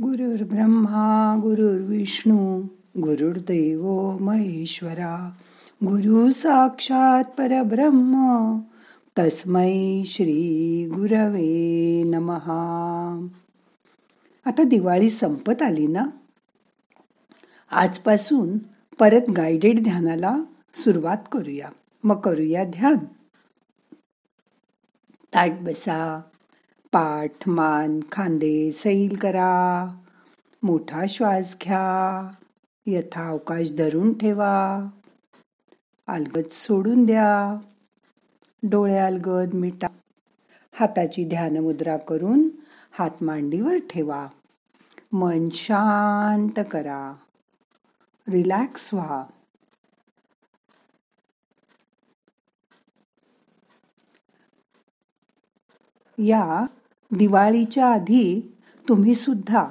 गुरुर्ब्रह्मा गुरुर्विष्णू गुरुर्दैव महेश्वरा गुरु साक्षात परब्रह्म तस्मै श्री गुरवे नमहा आता दिवाळी संपत आली ना? आजपासून परत गायडेड ध्यानाला सुरुवात करूया. मग करूया ध्यान. ताट बसा पाठ मान खांदे सैल करा. मोठा श्वास घ्या. यथा अवकाश धरून ठेवा. अलगद सोडून द्या. डोळे अलगद मिटा. हाताची ध्यान मुद्रा करून हात मांडीवर ठेवा. मन शांत करा. रिलॅक्स व्हा. या दिवाळीच्या आधी तुम्ही सुद्धा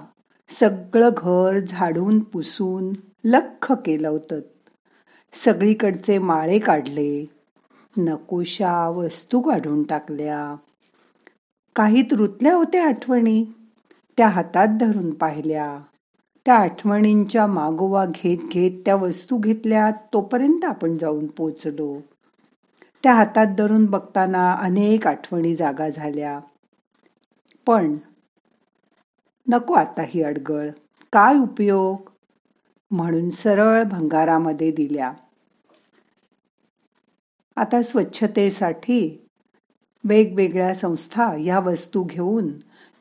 सगळं घर झाडून पुसून लख केलं होतं. सगळीकडचे माळे काढले नकोशा वस्तू काढून टाकल्या. काही तुरुतल्या होत्या आठवणी त्या हातात धरून पाहिल्या. त्या आठवणींच्या मागोवा घेत घेत त्या वस्तू घेतल्या तोपर्यंत आपण जाऊन पोचलो. त्या हातात धरून बघताना अनेक आठवणी जागा झाल्या. पण नको आता ही अडगळ. काय उपयोग? म्हणून सरळ भंगारामध्ये दिल्या. आता स्वच्छतेसाठी वेगवेगळ्या संस्था ह्या वस्तू घेऊन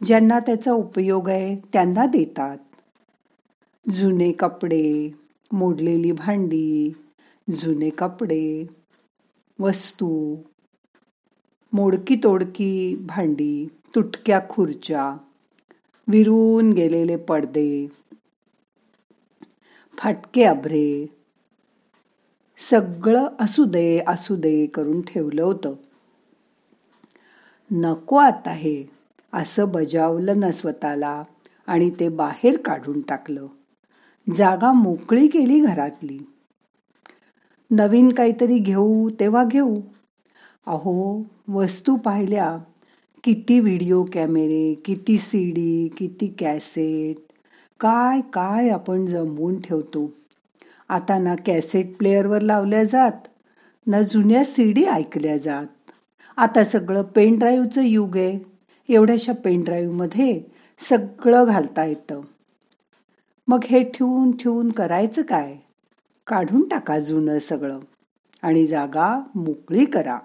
ज्यांना त्याचा उपयोग आहे त्यांना देतात. जुने कपडे मोडलेली भांडी जुने कपडे वस्तू मोडकी तोडकी भांडी. तुटक्या खुर्च्या विरून गेलेले पडदे फाटके अभ्रे सगळं असू दे असू दे करून ठेवलं होतं. नको आता हे असं बजावलं ना स्वतःला आणि ते बाहेर काढून टाकलं. जागा मोकळी केली घरातली. नवीन काहीतरी घेऊ तेव्हा घेऊ. अहो वस्तू पाहिल्या. किती व्हिडिओ कॅमेरे किती सी डी किती कॅसेट? काय काय आपण जमवून ठेवतो? आता ना कॅसेट प्लेअरवर लावल्या जात ना जुन्या सी डी ऐकल्या जात. आता सगळं पेन ड्राईव्हचं युग आहे. एवढ्याशा पेन ड्राईव्हमध्ये सगळं घालता येतं. मग हे ठेवून ठेवून करायचं काय? काढून टाका जुनं सगळं आणि जागा मोकळी करा.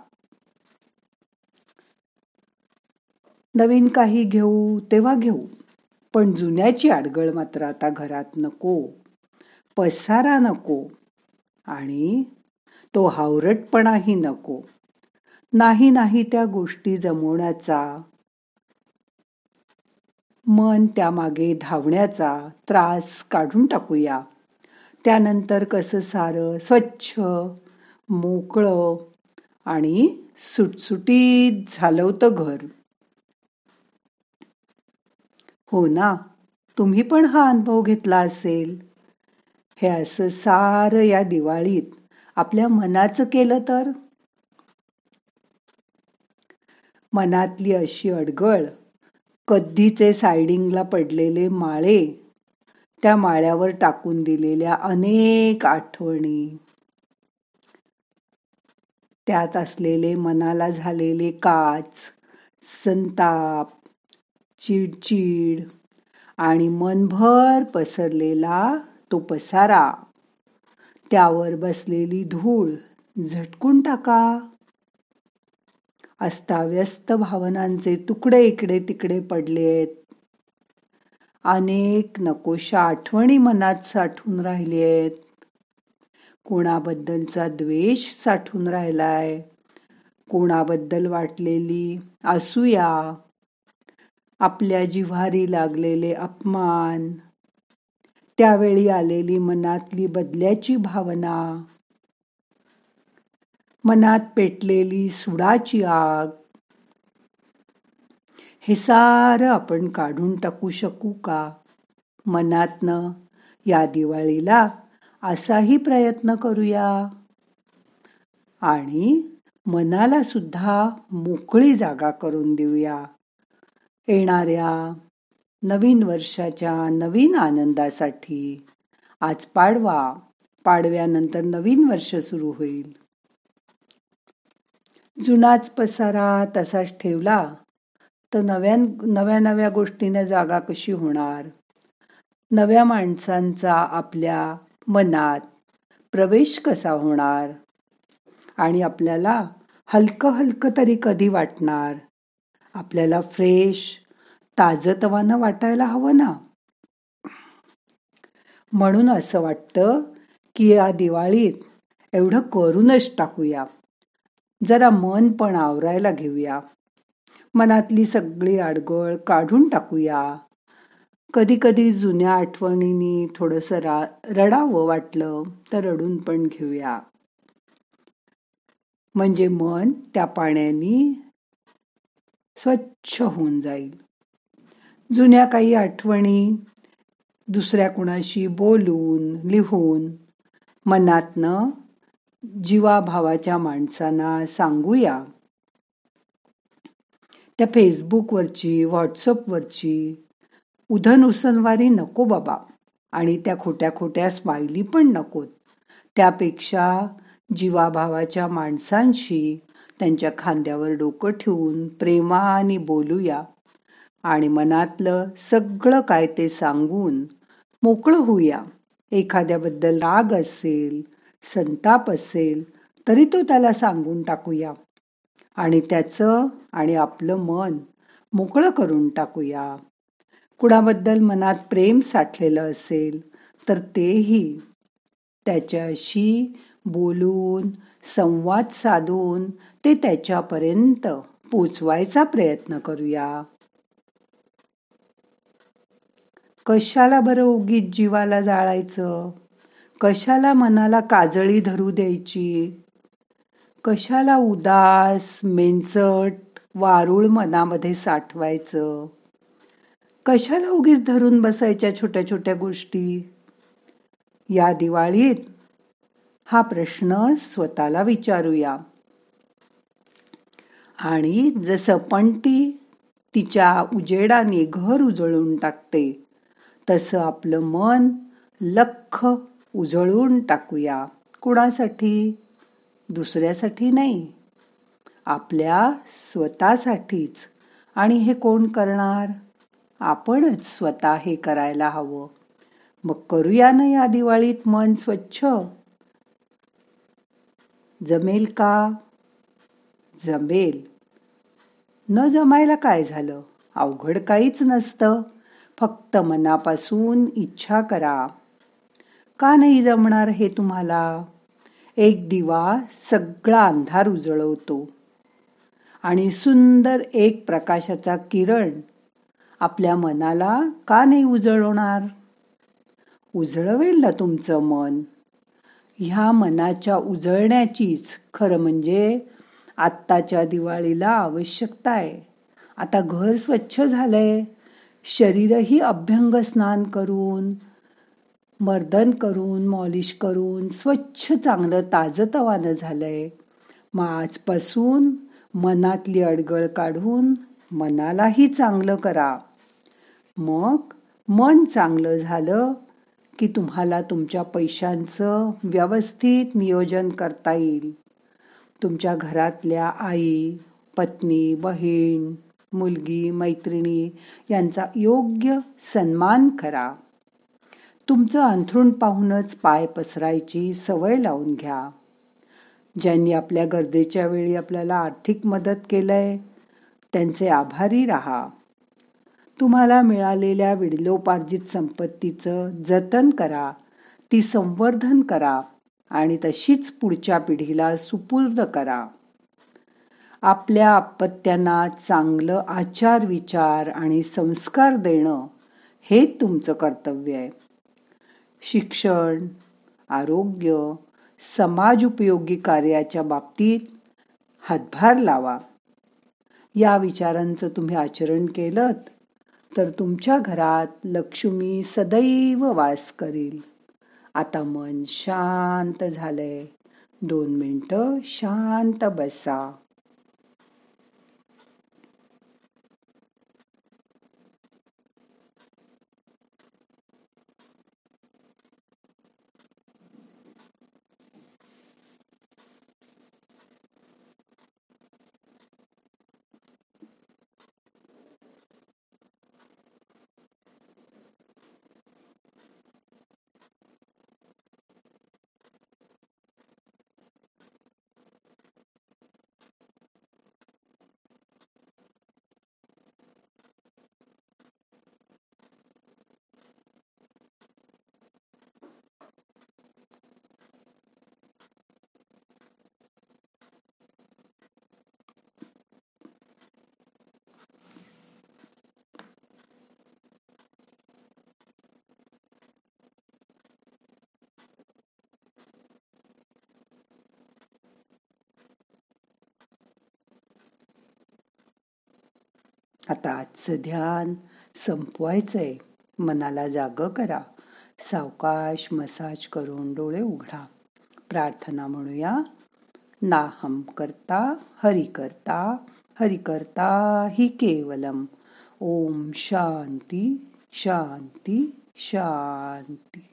नवीन काही घेऊ तेव्हा घेऊ. पण जुन्याची आडगळ मात्र आता घरात नको. पसारा नको. आणि तो हावरटपणाही नको. नाही नाही त्या गोष्टी जमवण्याचा. मन त्यामागे धावण्याचा त्रास काढून टाकूया. त्यानंतर कसं सारं स्वच्छ मोकळं आणि सुटसुटीत झालं होतं घर. हो ना. तुम्ही पण हा अनुभव घेतला असेल. हे असं सारं या दिवाळीत आपल्या मनाचं केलं तर? मनातली अशी अडगळ कधीचे सायडिंगला पडलेले माळे त्या माळ्यावर टाकून दिलेल्या अनेक आठवणी. त्यात असलेले मनाला झालेले काच संताप चिडचिड आणि मनभर पसरलेला तो पसारा. त्यावर बसलेली धूळ झटकून टाका. अस्ताव्यस्त भावनांचे तुकडे इकडे तिकडे पडलेत. अनेक नकोशा आठवणी मनात साठून राहिली आहेत कोणाबद्दलचा द्वेष साठून राहिलाय? कोणाबद्दल वाटलेली असूया? आपल्या जिव्हारी लागलेले अपमान. त्यावेळी आलेली मनातली बदल्याची भावना. मनात पेटलेली सुडाची आग. हे सारं आपण काढून टाकू शकू का? मनातनं या दिवाळीला असाही प्रयत्न करूया. आणि मनाला सुद्धा मोकळी जागा करून देऊया. येणाऱ्या नवीन वर्षाच्या नवीन आनंदासाठी आज पाडवा. पाडव्यानंतर नवीन वर्ष सुरू होईल. जुनाच पसारा तसाच ठेवला तर नव्या नव्या नव्या गोष्टीने जागा कशी होणार? नव्या माणसांचा आपल्या मनात प्रवेश कसा होणार? आणि आपल्याला हलकं हलकं तरी कधी वाटणार? आपल्याला फ्रेश ताजतवानं वाटायला हवं ना. म्हणून असं वाटतं की या दिवाळीत एवढं करूनच टाकूया. जरा मन पण आवरायला घेऊया. मनातली सगळी आडगळ काढून टाकूया. कधी कधी जुन्या आठवणींनी थोडस रा रडावं वाटलं तर रडून पण घेऊया. म्हणजे मन त्या पाण्यानी स्वच्छ होऊन जाईल. जुन्या काही आठवणी दुसऱ्या कुणाशी बोलून लिहून मनातनं जीवाभावाच्या माणसांना सांगूया. त्या फेसबुकवरची व्हॉट्सअपवरची उधनउसनवारी नको बाबा आणि त्या खोट्या खोट्या स्माइली पण नकोत. त्यापेक्षा जीवाभावाच्या माणसांशी त्यांच्या खांद्यावर डोकं ठेवून प्रेमाने बोलूया. आणि मनातलं सगळं काय ते सांगून मोकळं होऊया. एखाद्याबद्दल राग असेल संताप असेल तरी तो त्याला सांगून टाकूया. आणि त्याचं आणि आपलं मन मोकळं करून टाकूया. कुणाबद्दल मनात प्रेम साठलेलं असेल तर तेही त्याच्याशी बोलून संवाद साधून ते त्याच्यापर्यंत पोचवायचा प्रयत्न करूया. कशाला बरं उगीच जीवाला जाळायचं? कशाला मनाला काजळी धरू द्यायची? कशाला उदास मेंचट वारुळ मनामध्ये साठवायचं? कशाला उगीच धरून बसायच्या छोट्या छोट्या गोष्टी? या दिवाळीत हा प्रश्न स्वतःला विचारूया. आणि जसं पणती तिच्या उजेडाने घर उजळून टाकते तसं आपलं मन लख उजळून टाकूया. कुणासाठी? दुसऱ्यासाठी नाही. आपल्या स्वतःसाठीच. आणि हे कोण करणार? आपणच स्वतः हे करायला हवं. मग करूया ना या दिवाळीत मन स्वच्छ? जमेल का? जमेल. न जमायला काय झालं? अवघड काहीच नसतं. फक्त मनापासून इच्छा करा. का नाही जमणार हे तुम्हाला? एक दिवा सगळा अंधार उजळवतो. आणि सुंदर एक प्रकाशाचा किरण आपल्या मनाला का नाही उजळवणार? उजळवेल ना तुमचं मन? ह्या मनाच्या उजळण्याचीच खरं म्हणजे आत्ताच्या दिवाळीला आवश्यकता आहे. आता घर स्वच्छ झालंय. शरीरही अभ्यंग स्नान करून मर्दन करून मॉलिश करून स्वच्छ चांगलं ताजतवानं झालंय. मग आजपासून मनातली अडगळ काढून मनालाही चांगलं करा. मग मन चांगलं झालं की तुम्हाला तुमच्या पैशांचं व्यवस्थित नियोजन करता येईल. तुमच्या घरातल्या आई पत्नी बहीण मुलगी मैत्रिणी यांचा योग्य सन्मान करा. तुमचं अंथरूण पाहूनच पाय पसरायची सवय लावून घ्या. ज्यांनी आपल्या गरजेच्या वेळी आपल्याला आर्थिक मदत केलंय त्यांचे आभारी राहा. तुम्हाला मिळालेल्या विडलोपार्जित संपत्तीचं जतन करा ती संवर्धन करा आणि तशीच पुढच्या पिढीला सुपूर्द करा. आपल्या आपत्त्यांना चांगलं आचार विचार आणि संस्कार देणं हे तुमचं कर्तव्य आहे. शिक्षण आरोग्य समाज उपयोगी कार्याच्या बाबतीत हातभार लावा. या विचारांचं तुम्ही आचरण केलं तर तुमच्या घरात लक्ष्मी सदैव वास करील. आता मन शांत झालंय. दोन मिनटं शांत बसा. आता आजचं ध्यान संपवायचंय. मनाला जाग करा. सावकाश मसाज करून डोळे उघडा. प्रार्थना म्हणूया. नाहम करता हरि करता हरि करता हि केवलम. ओम शांती शांती शांती.